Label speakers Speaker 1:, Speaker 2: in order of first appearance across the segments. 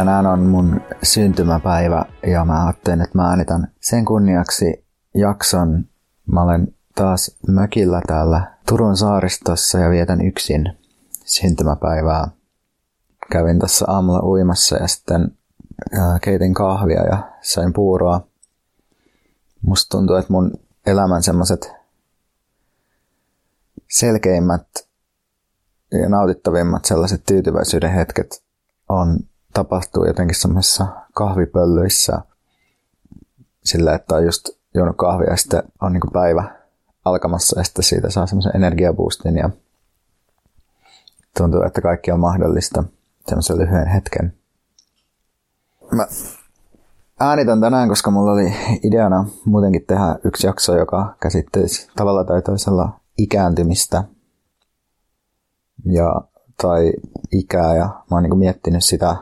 Speaker 1: Tänään on mun syntymäpäivä ja mä ajattelin, että mä äänitän sen kunniaksi jakson. Mä olen taas mökillä täällä Turun saaristossa ja vietän yksin syntymäpäivää. Kävin tässä aamulla uimassa ja sitten keitin kahvia ja sain puuroa. Musta tuntuu, että mun elämän semmoset selkeimmät ja nautittavimmat sellaiset tyytyväisyyden hetket on tapahtuu jotenkin semmoisissa kahvipöllyissä sillä, että on just juonut kahvia ja sitten on niin päivä alkamassa ja sitten siitä saa semmoisen energiaboostin ja tuntuu, että kaikki on mahdollista semmoisen lyhyen hetken. Mä äänitän tänään, koska mulla oli ideana muutenkin tehdä yksi jakso, joka käsittelisi tavalla tai toisella ikääntymistä ja, tai ikää ja mä oon niin miettinyt sitä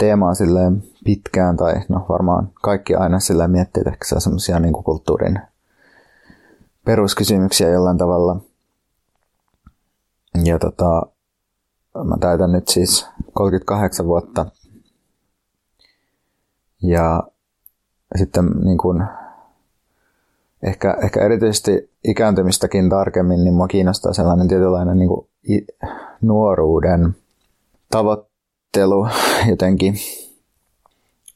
Speaker 1: teemaa silleen pitkään, tai no varmaan kaikki aina sillä miettii, että se on semmoisia niin kulttuurin peruskysymyksiä jollain tavalla. Ja tota, mä täytän nyt siis 38 vuotta. Ja sitten niin kuin, ehkä, ehkä erityisesti ikääntymistäkin tarkemmin, niin mua kiinnostaa sellainen tietynlainen niin kuin nuoruuden tavoite ajattelu jotenkin.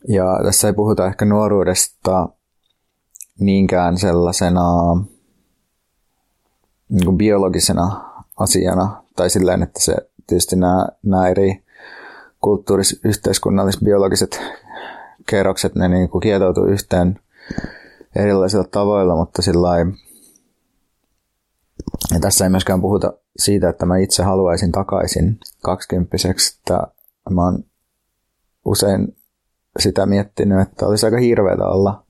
Speaker 1: Ja tässä ei puhuta ehkä nuoruudesta niinkään sellaisena niin kuin biologisena asiana, tai silleen, että se tietysti nämä, nämä eri kulttuuris-, yhteiskunnallis-, biologiset kerrokset, ne niin kuin kietoutuu yhteen erilaisilla tavoilla, mutta sillä ja tässä ei myöskään puhuta siitä, että mä itse haluaisin takaisin kaksikymppiseksi, että mä oon usein sitä miettinyt, että olisi aika hirveätä olla,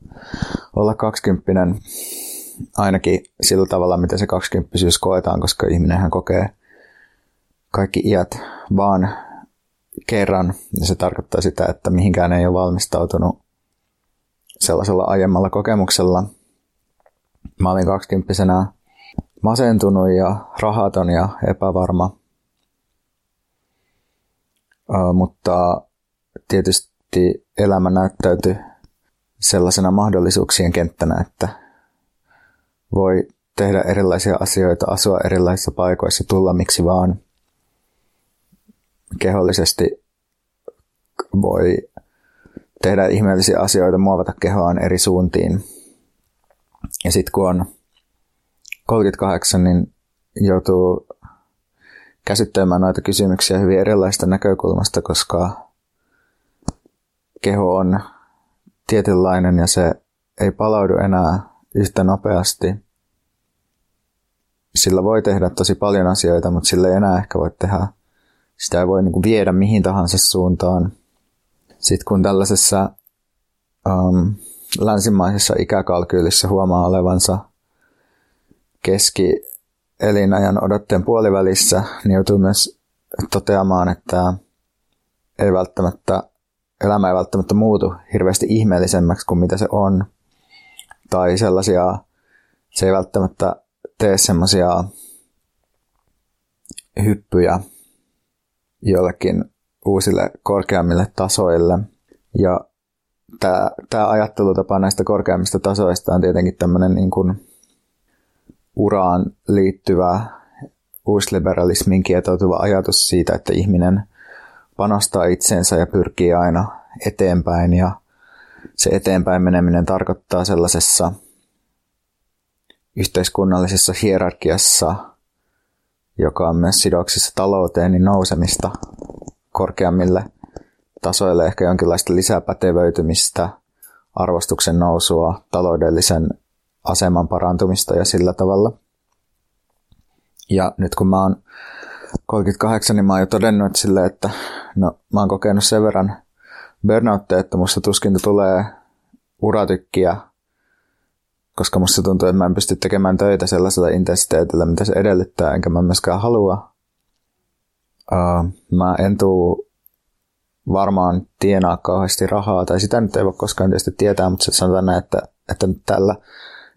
Speaker 1: olla kaksikymppinen ainakin sillä tavalla, miten se kaksikymppisyys koetaan, koska ihminenhän kokee kaikki iät vaan kerran, ja se tarkoittaa sitä, että mihinkään ei ole valmistautunut sellaisella aiemmalla kokemuksella. Mä olin kaksikymppisenä masentunut ja rahaton ja epävarma – mutta tietysti elämä näyttäytyi sellaisena mahdollisuuksien kenttänä, että voi tehdä erilaisia asioita, asua erilaisissa paikoissa, tulla miksi vaan. Kehollisesti voi tehdä ihmeellisiä asioita, muovata kehoaan eri suuntiin. Ja sitten kun on 38, niin joutuu käsittelemään noita kysymyksiä hyvin erilaista näkökulmasta, koska keho on tietynlainen ja se ei palaudu enää yhtä nopeasti. Sillä voi tehdä tosi paljon asioita, mutta sillä ei enää ehkä voi tehdä. Sitä ei voi niin kuin viedä mihin tahansa suuntaan. Sitten kun tällaisessa um, länsimaisessa ikäkalkyylissä huomaa olevansa keski elinajan odotteen puolivälissä, niin joutuu myös toteamaan, että ei välttämättä, elämä ei välttämättä muutu hirveästi ihmeellisemmäksi kuin mitä se on. Tai sellaisia, se ei välttämättä tee semmoisia hyppyjä jollekin uusille korkeammille tasoille. Ja tämä, tämä ajattelutapa näistä korkeammista tasoista on tietenkin tämmöinen niin kuin uraan liittyvä uusliberalismin kietoutuva ajatus siitä, että ihminen panostaa itseensä ja pyrkii aina eteenpäin ja se eteenpäin meneminen tarkoittaa sellaisessa yhteiskunnallisessa hierarkiassa, joka on myös sidoksissa talouteen, niin nousemista korkeammille tasoille, ehkä jonkinlaista lisäpätevöitymistä, arvostuksen nousua, taloudellisen aseman parantumista ja sillä tavalla. Ja nyt kun mä oon 38, niin mä oon jo todennut sille, että no, mä oon kokenut sen verran burnoutteja, että musta tuskin tulee uratykkiä, koska musta tuntuu, että mä en pysty tekemään töitä sellaisella intensiteetillä, mitä se edellyttää, enkä mä myöskään halua. Uh, mä en tuu varmaan tienaa kauheasti rahaa, tai sitä nyt ei voi koskaan tietysti tietää, mutta sanotaan näin, että, että tällä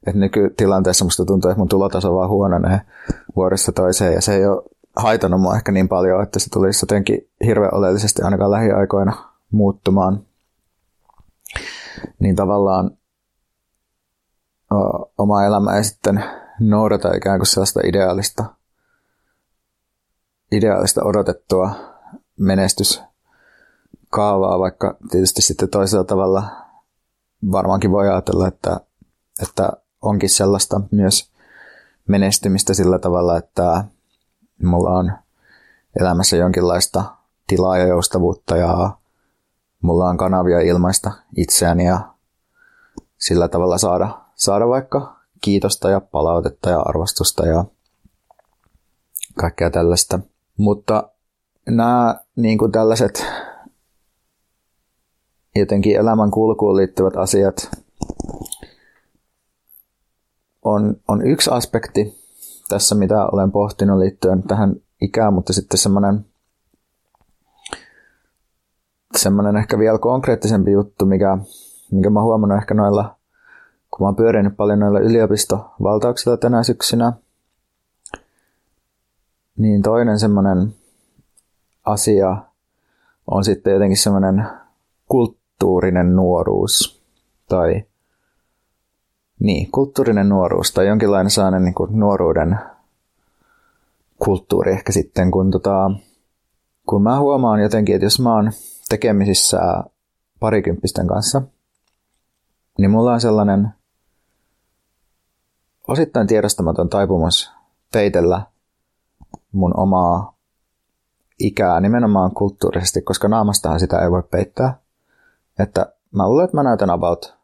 Speaker 1: että nykytilanteessa musta tuntuu, että mun tulotaso vaan huononee vuodesta toiseen, ja se ei ole haitannut mua ehkä niin paljon, että se tulisi jotenkin hirveän oleellisesti ainakaan lähiaikoina muuttumaan. Niin tavallaan oma elämä ei sitten noudata ikään kuin sellaista ideaalista, ideaalista odotettua menestyskaavaa, vaikka tietysti sitten toisella tavalla varmaankin voi ajatella, että, että onkin sellaista myös menestymistä sillä tavalla, että mulla on elämässä jonkinlaista tilaa ja joustavuutta ja mulla on kanavia ilmaista itseäni ja sillä tavalla saada, saada vaikka kiitosta ja palautetta ja arvostusta ja kaikkea tällaista. Mutta nämä niin kuin tällaiset jotenkin elämän kulkuun liittyvät asiat on, on yksi aspekti tässä, mitä olen pohtinut liittyen tähän ikään, mutta sitten semmoinen semmoinen ehkä vielä konkreettisempi juttu, mikä, mikä mä huomannut ehkä noilla, kun mä oon pyörinyt paljon noilla yliopistovaltauksilla tänä syksynä, niin toinen semmoinen asia on sitten jotenkin semmoinen kulttuurinen nuoruus tai niin, kulttuurinen nuoruus tai jonkinlainen sellainen niin kuin nuoruuden kulttuuri ehkä sitten, kun, tota, kun mä huomaan jotenkin, että jos mä oon tekemisissä parikymppisten kanssa, niin mulla on sellainen osittain tiedostamaton taipumus peitellä mun omaa ikää nimenomaan kulttuurisesti, koska naamastahan sitä ei voi peittää. Että mä luulen, että mä näytän about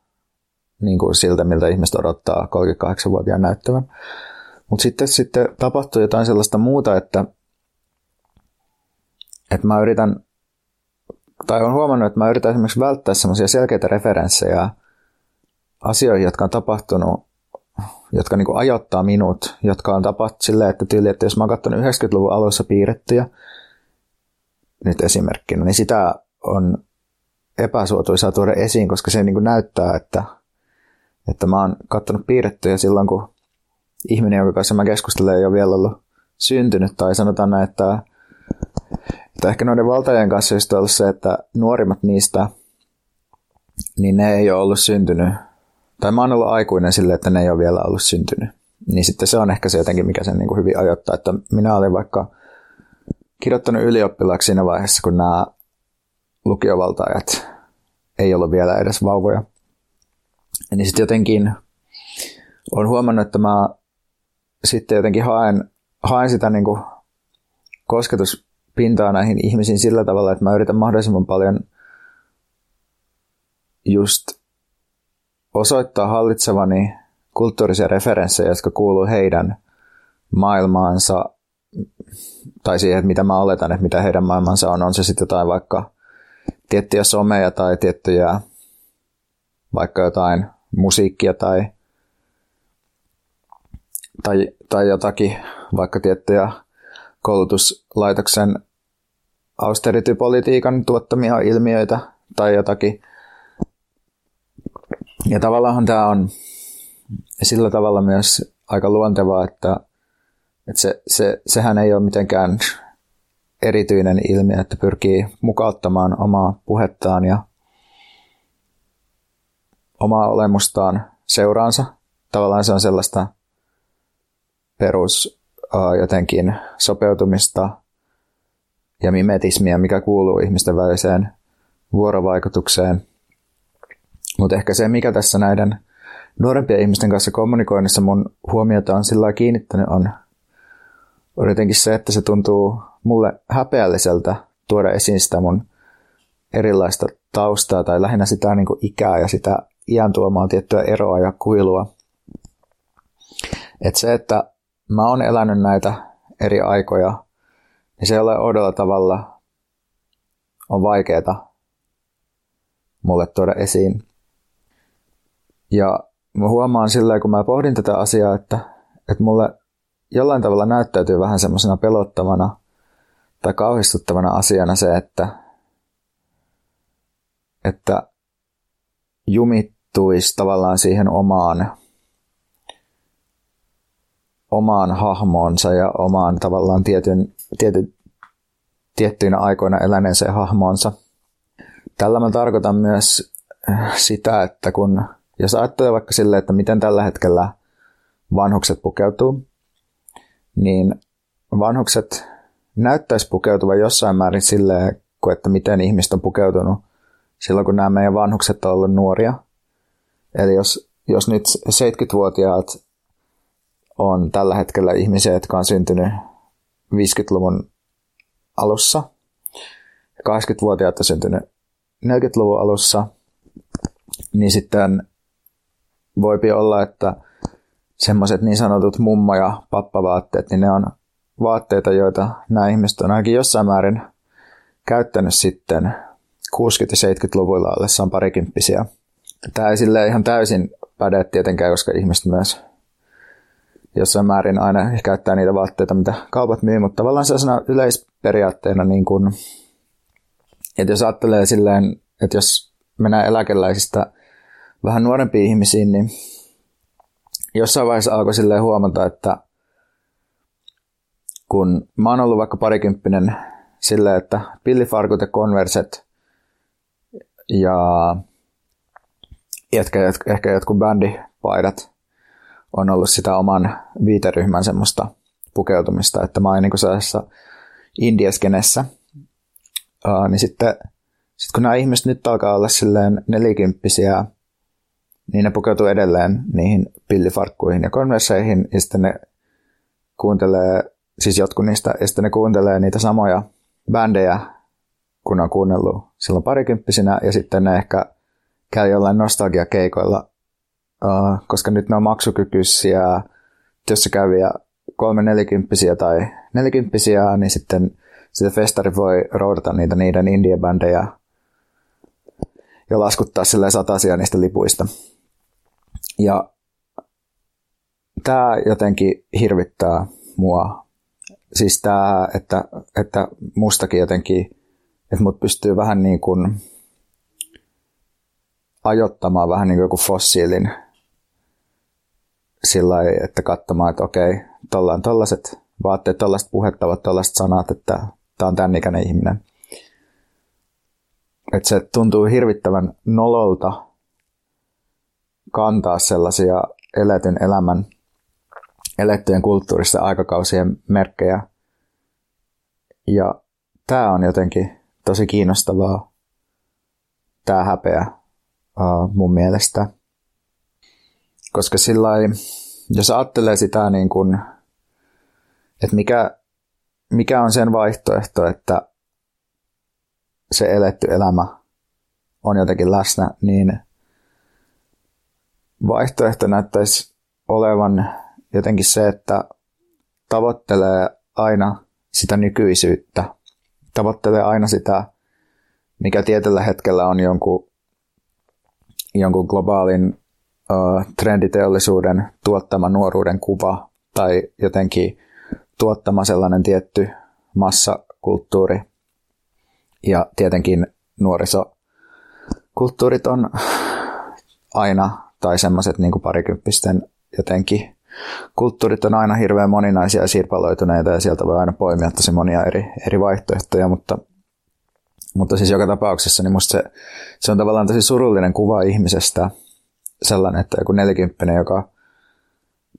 Speaker 1: niin kuin siltä, miltä ihmiset odottaa 38-vuotiaan näyttävän. Mutta sitten, sitten tapahtuu jotain sellaista muuta, että, että mä yritän, tai olen huomannut, että mä yritän esimerkiksi välttää semmoisia selkeitä referenssejä asioihin, jotka on tapahtunut, jotka niin kuin ajoittaa minut, jotka on tapahtunut silleen, että tyyli, että jos mä oon katsonut 90-luvun alussa piirrettyjä, nyt esimerkkinä, niin sitä on epäsuotuisaa tuoda esiin, koska se niin kuin näyttää, että että mä oon kattonut piirrettyjä silloin, kun ihminen, jonka kanssa mä keskustelen, ei ole vielä ollut syntynyt. Tai sanotaan näin, että, että ehkä noiden valtajien kanssa olisi ollut se, että nuorimmat niistä, niin ne ei ole ollut syntynyt. Tai mä oon ollut aikuinen sille, että ne ei ole vielä ollut syntynyt. Niin sitten se on ehkä se jotenkin, mikä sen niin kuin hyvin ajoittaa. Että minä olin vaikka kirjoittanut ylioppilaaksi siinä vaiheessa, kun nämä lukiovaltaajat ei ollut vielä edes vauvoja niin sitten jotenkin on huomannut, että mä sitten jotenkin haen, haen sitä niin kuin kosketuspintaa näihin ihmisiin sillä tavalla, että mä yritän mahdollisimman paljon just osoittaa hallitsevani kulttuurisia referenssejä, jotka kuuluu heidän maailmaansa tai siihen, että mitä mä oletan, että mitä heidän maailmansa on. On se sitten jotain vaikka tiettyjä someja tai tiettyjä vaikka jotain musiikkia tai, tai, tai jotakin vaikka tiettyjä koulutuslaitoksen austerity-politiikan tuottamia ilmiöitä tai jotakin. Ja tavallaan tämä on sillä tavalla myös aika luontevaa, että, että se, se, sehän ei ole mitenkään erityinen ilmiö, että pyrkii mukauttamaan omaa puhettaan ja omaa olemustaan seuraansa. Tavallaan se on sellaista perus uh, jotenkin sopeutumista ja mimetismiä, mikä kuuluu ihmisten väliseen vuorovaikutukseen. Mutta ehkä se, mikä tässä näiden nuorempien ihmisten kanssa kommunikoinnissa mun huomiota on sillä kiinnittänyt, on, on jotenkin se, että se tuntuu mulle häpeälliseltä tuoda esiin sitä mun erilaista taustaa tai lähinnä sitä niin kuin ikää ja sitä iän tuomaa tiettyä eroa ja kuilua. Et se, että mä oon elänyt näitä eri aikoja, niin se ole odella tavalla on vaikeaa mulle tuoda esiin. Ja mä huomaan silleen, kun mä pohdin tätä asiaa, että, että mulle jollain tavalla näyttäytyy vähän semmoisena pelottavana tai kauhistuttavana asiana se, että, että jumittuisi tavallaan siihen omaan, omaan hahmoonsa ja omaan tavallaan tietyn, tietyn, tiettyinä aikoina eläneeseen hahmoonsa. Tällä mä tarkoitan myös sitä, että kun jos ajattelee vaikka silleen, että miten tällä hetkellä vanhukset pukeutuu, niin vanhukset näyttäisi pukeutuvan jossain määrin silleen, että miten ihmiset on pukeutunut silloin, kun nämä meidän vanhukset on ollut nuoria. Eli jos, jos nyt 70-vuotiaat on tällä hetkellä ihmisiä, jotka on syntynyt 50-luvun alussa, 80-vuotiaat on syntynyt 40-luvun alussa, niin sitten voipi olla, että semmoiset niin sanotut mummo- ja pappavaatteet, niin ne on vaatteita, joita nämä ihmiset on ainakin jossain määrin käyttänyt sitten 60- ja 70-luvuilla ollessaan parikymppisiä. Tämä ei sille ihan täysin päde tietenkään, koska ihmiset myös jossain määrin aina käyttää niitä vaatteita, mitä kaupat myy, mutta tavallaan sellaisena yleisperiaatteena, niin kuin, että jos ajattelee silleen, että jos mennään eläkeläisistä vähän nuorempiin ihmisiin, niin jossain vaiheessa alkoi silleen huomata, että kun mä oon ollut vaikka parikymppinen silleen, että pillifarkut ja konverset ja ehkä, ehkä jotkut bändipaidat on ollut sitä oman viiteryhmän semmoista pukeutumista, että mä oon niin sellaisessa indiaskenessä, uh, niin sitten sit kun nämä ihmiset nyt alkaa olla silleen nelikymppisiä niin ne pukeutuu edelleen niihin pillifarkkuihin ja konverseihin, ja sitten ne kuuntelee, siis jotkut niistä, ja sitten ne kuuntelee niitä samoja bändejä, kun on kuunnellut silloin parikymppisinä, ja sitten ne ehkä käy jollain nostalgiakeikoilla, uh, koska nyt ne on maksukykyisiä, työssä käviä kolme nelikymppisiä tai nelikymppisiä, niin sitten, sitten festari voi roudata niitä niiden indie-bändejä ja laskuttaa silleen satasia niistä lipuista. Ja tämä jotenkin hirvittää mua. Siis tämä, että, että mustakin jotenkin, että mut pystyy vähän niin kuin ajottamaan vähän niin kuin joku fossiilin sillä että katsomaan, että okei, tuolla on tollaiset vaatteet, tollaiset puhettavat, tollaiset sanat, että tämä on tämän ikäinen ihminen. Että se tuntuu hirvittävän nololta kantaa sellaisia eletyn elämän, elettyjen kulttuurissa aikakausien merkkejä. Ja tämä on jotenkin tosi kiinnostavaa, tämä häpeä mun mielestä. Koska sillä jos ajattelee sitä niin kuin, että mikä, mikä on sen vaihtoehto, että se eletty elämä on jotenkin läsnä, niin vaihtoehto näyttäisi olevan jotenkin se, että tavoittelee aina sitä nykyisyyttä. Tavoittelee aina sitä, mikä tietyllä hetkellä on jonkun, jonkun globaalin uh, trenditeollisuuden tuottama nuoruuden kuva tai jotenkin tuottama sellainen tietty massakulttuuri. Ja tietenkin nuorisokulttuurit on aina tai semmoiset niin parikymppisten jotenkin kulttuurit on aina hirveän moninaisia ja sirpaloituneita ja sieltä voi aina poimia tosi monia eri, eri vaihtoehtoja, mutta, mutta siis joka tapauksessa niin musta se, se on tavallaan tosi surullinen kuva ihmisestä sellainen, että joku nelikymppinen, joka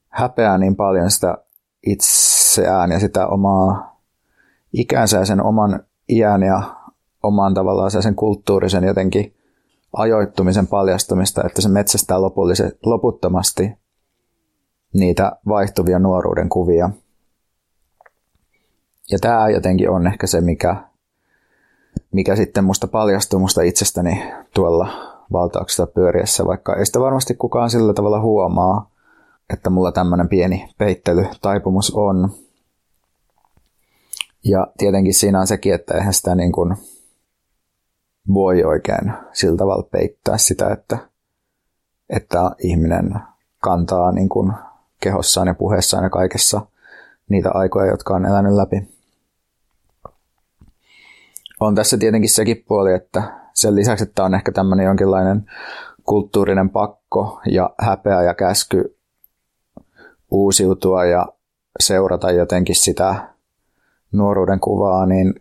Speaker 1: häpeää niin paljon sitä itseään ja sitä omaa ikänsä ja sen oman iän ja oman tavallaan sen kulttuurisen jotenkin ajoittumisen paljastumista, että se metsästää loputtomasti niitä vaihtuvia nuoruuden kuvia. Ja tämä jotenkin on ehkä se, mikä, mikä sitten musta paljastuu musta itsestäni tuolla valtauksesta pyöriessä, vaikka ei sitä varmasti kukaan sillä tavalla huomaa, että mulla tämmöinen pieni peittelytaipumus on. Ja tietenkin siinä on sekin, että eihän sitä niin kuin voi oikein sillä tavalla peittää sitä, että, että ihminen kantaa niin kuin kehossaan ja puheessaan ja kaikessa niitä aikoja, jotka on elänyt läpi. On tässä tietenkin sekin puoli, että sen lisäksi, että on ehkä tämmöinen jonkinlainen kulttuurinen pakko ja häpeä ja käsky uusiutua ja seurata jotenkin sitä nuoruuden kuvaa, niin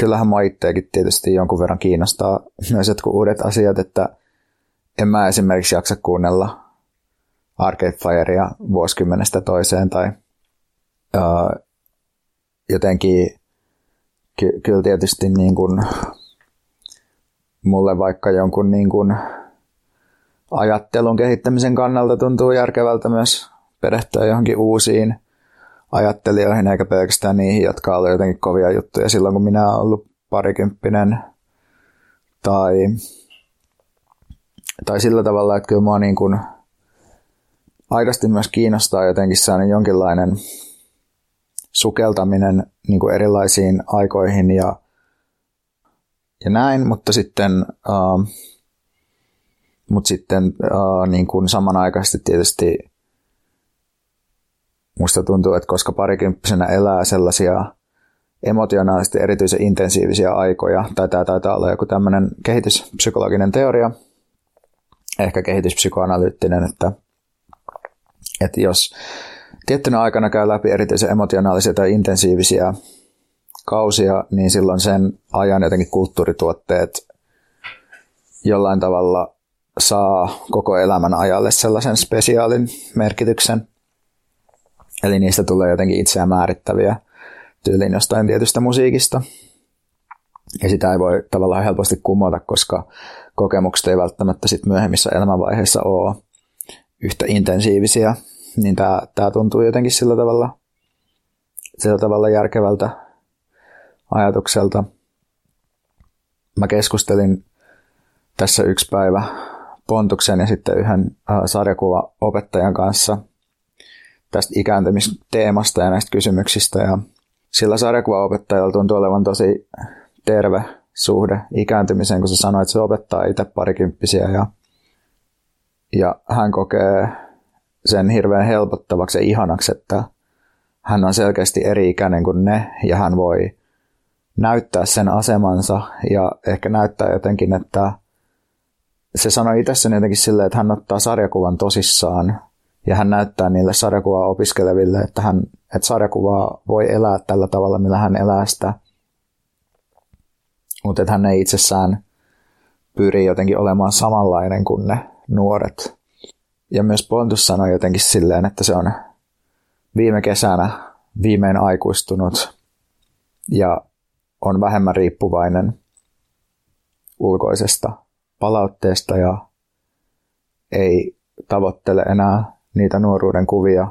Speaker 1: kyllähän mua itseäkin tietysti jonkun verran kiinnostaa myös jotkut uudet asiat, että en mä esimerkiksi jaksa kuunnella Arcade Firea vuosikymmenestä toiseen tai uh, jotenkin ky- kyllä tietysti niin kuin mulle vaikka jonkun niin kuin ajattelun kehittämisen kannalta tuntuu järkevältä myös perehtyä johonkin uusiin ajattelijoihin, eikä pelkästään niihin, jotka olivat jotenkin kovia juttuja silloin, kun minä olen ollut parikymppinen. Tai, tai sillä tavalla, että kyllä mua niin kuin aidosti myös kiinnostaa jotenkin sellainen jonkinlainen sukeltaminen niin kuin erilaisiin aikoihin ja, ja näin, mutta sitten, uh, mutta sitten uh, niin kuin samanaikaisesti tietysti musta tuntuu, että koska parikymppisenä elää sellaisia emotionaalisesti erityisen intensiivisiä aikoja, tai tämä taitaa olla joku tämmöinen kehityspsykologinen teoria, ehkä kehityspsykoanalyyttinen, että, että jos tiettynä aikana käy läpi erityisen emotionaalisia tai intensiivisiä kausia, niin silloin sen ajan jotenkin kulttuurituotteet jollain tavalla saa koko elämän ajalle sellaisen spesiaalin merkityksen. Eli niistä tulee jotenkin itseään määrittäviä tyyliin jostain tietystä musiikista. Ja sitä ei voi tavallaan helposti kumota, koska kokemukset ei välttämättä sit myöhemmissä elämänvaiheissa ole yhtä intensiivisiä niin tämä, tämä tuntuu jotenkin sillä tavalla, sillä tavalla järkevältä ajatukselta. Mä keskustelin tässä yksi päivä Pontuksen ja sitten yhden sarjakuvaopettajan kanssa tästä ikääntymisteemasta ja näistä kysymyksistä. Ja sillä sarjakuvaopettajalla tuntuu olevan tosi terve suhde ikääntymiseen, kun se sanoi, että se opettaa itse parikymppisiä ja, ja hän kokee sen hirveän helpottavaksi ja ihanaksi, että hän on selkeästi eri ikäinen kuin ne ja hän voi näyttää sen asemansa ja ehkä näyttää jotenkin, että se sanoi itsessäni jotenkin silleen, että hän ottaa sarjakuvan tosissaan ja hän näyttää niille sarjakuvaa opiskeleville, että, hän, että sarjakuvaa voi elää tällä tavalla, millä hän elää sitä. Mutta että hän ei itsessään pyri jotenkin olemaan samanlainen kuin ne nuoret ja myös Pontus sanoi jotenkin silleen, että se on viime kesänä viimein aikuistunut ja on vähemmän riippuvainen ulkoisesta palautteesta ja ei tavoittele enää niitä nuoruuden kuvia,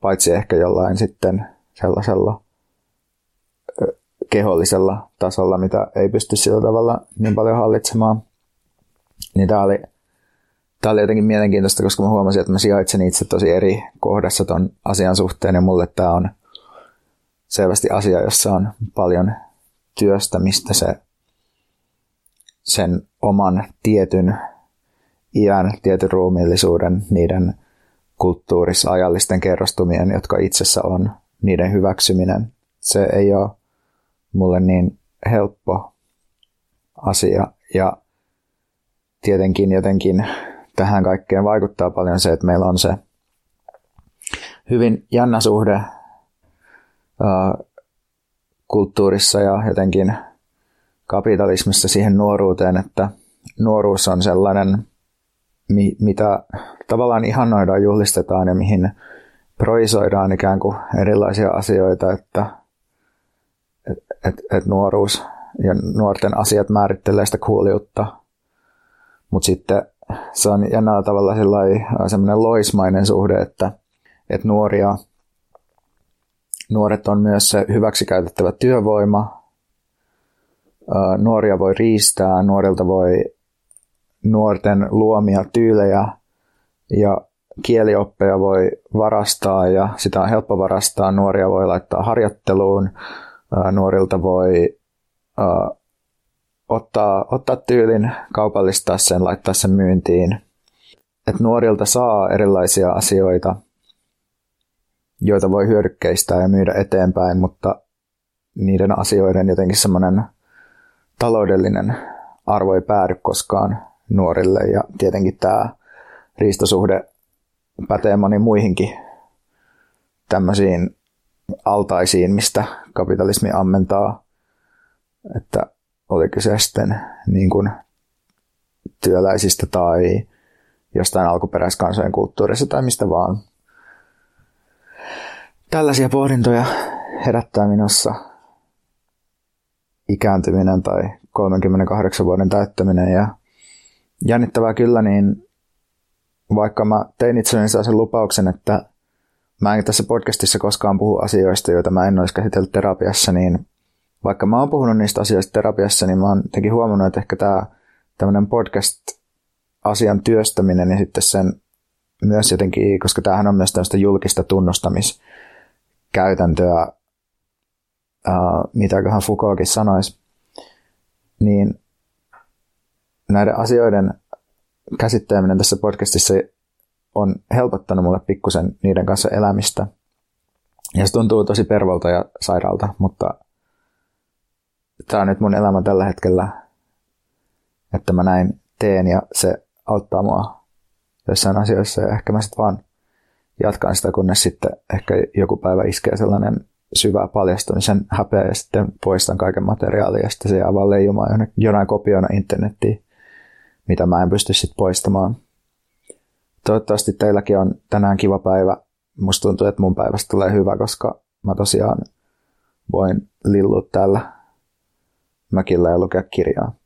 Speaker 1: paitsi ehkä jollain sitten sellaisella kehollisella tasolla, mitä ei pysty sillä tavalla niin paljon hallitsemaan. Niin tämä oli Tämä oli jotenkin mielenkiintoista, koska mä huomasin, että mä sijaitsen itse tosi eri kohdassa ton asian suhteen ja mulle tämä on selvästi asia, jossa on paljon työstämistä se sen oman tietyn iän, tietyn ruumiillisuuden, niiden kulttuuris-ajallisten kerrostumien, jotka itsessä on, niiden hyväksyminen. Se ei ole mulle niin helppo asia ja tietenkin jotenkin tähän kaikkeen vaikuttaa paljon se, että meillä on se hyvin jännä suhde uh, kulttuurissa ja jotenkin kapitalismissa siihen nuoruuteen, että nuoruus on sellainen, mi- mitä tavallaan ihannoidaan, juhlistetaan ja mihin proisoidaan ikään kuin erilaisia asioita, että et, et, et nuoruus ja nuorten asiat määrittelee sitä kuuliutta. Mutta sitten se on jännällä tavalla sellainen loismainen suhde, että, että nuoria, nuoret on myös se hyväksikäytettävä työvoima. Nuoria voi riistää, nuorilta voi nuorten luomia tyylejä ja kielioppeja voi varastaa ja sitä on helppo varastaa. Nuoria voi laittaa harjoitteluun, nuorilta voi ottaa, ottaa tyylin, kaupallistaa sen, laittaa sen myyntiin. Et nuorilta saa erilaisia asioita, joita voi hyödykkeistää ja myydä eteenpäin, mutta niiden asioiden jotenkin semmoinen taloudellinen arvo ei päädy koskaan nuorille. Ja tietenkin tämä riistosuhde pätee moniin muihinkin tämmöisiin altaisiin, mistä kapitalismi ammentaa, että oli kyse sitten niin kuin työläisistä tai jostain alkuperäiskansojen kulttuurissa tai mistä vaan. Tällaisia pohdintoja herättää minussa ikääntyminen tai 38 vuoden täyttäminen ja jännittävää kyllä, niin vaikka mä tein itselleni sellaisen lupauksen, että mä en tässä podcastissa koskaan puhu asioista, joita mä en olisi käsitellyt terapiassa, niin vaikka mä oon puhunut niistä asioista terapiassa, niin mä oon jotenkin huomannut, että ehkä tämä tämmöinen podcast-asian työstäminen ja sitten sen myös jotenkin, koska tämähän on myös tämmöistä julkista tunnustamiskäytäntöä, uh, mitäköhän Foucaultkin sanoisi, niin näiden asioiden käsitteleminen tässä podcastissa on helpottanut mulle pikkusen niiden kanssa elämistä. Ja se tuntuu tosi pervolta ja sairaalta, mutta tämä on nyt mun elämä tällä hetkellä, että mä näin teen ja se auttaa mua joissain asioissa ja ehkä mä sitten vaan jatkan sitä, kunnes sitten ehkä joku päivä iskee sellainen syvä paljastumisen häpeä ja sitten poistan kaiken materiaalin ja sitten se jää vaan leijumaan jonain kopiona internettiin, mitä mä en pysty sitten poistamaan. Toivottavasti teilläkin on tänään kiva päivä. Musta tuntuu, että mun päivästä tulee hyvä, koska mä tosiaan voin lillua täällä mökillä ja lukea kirjaa.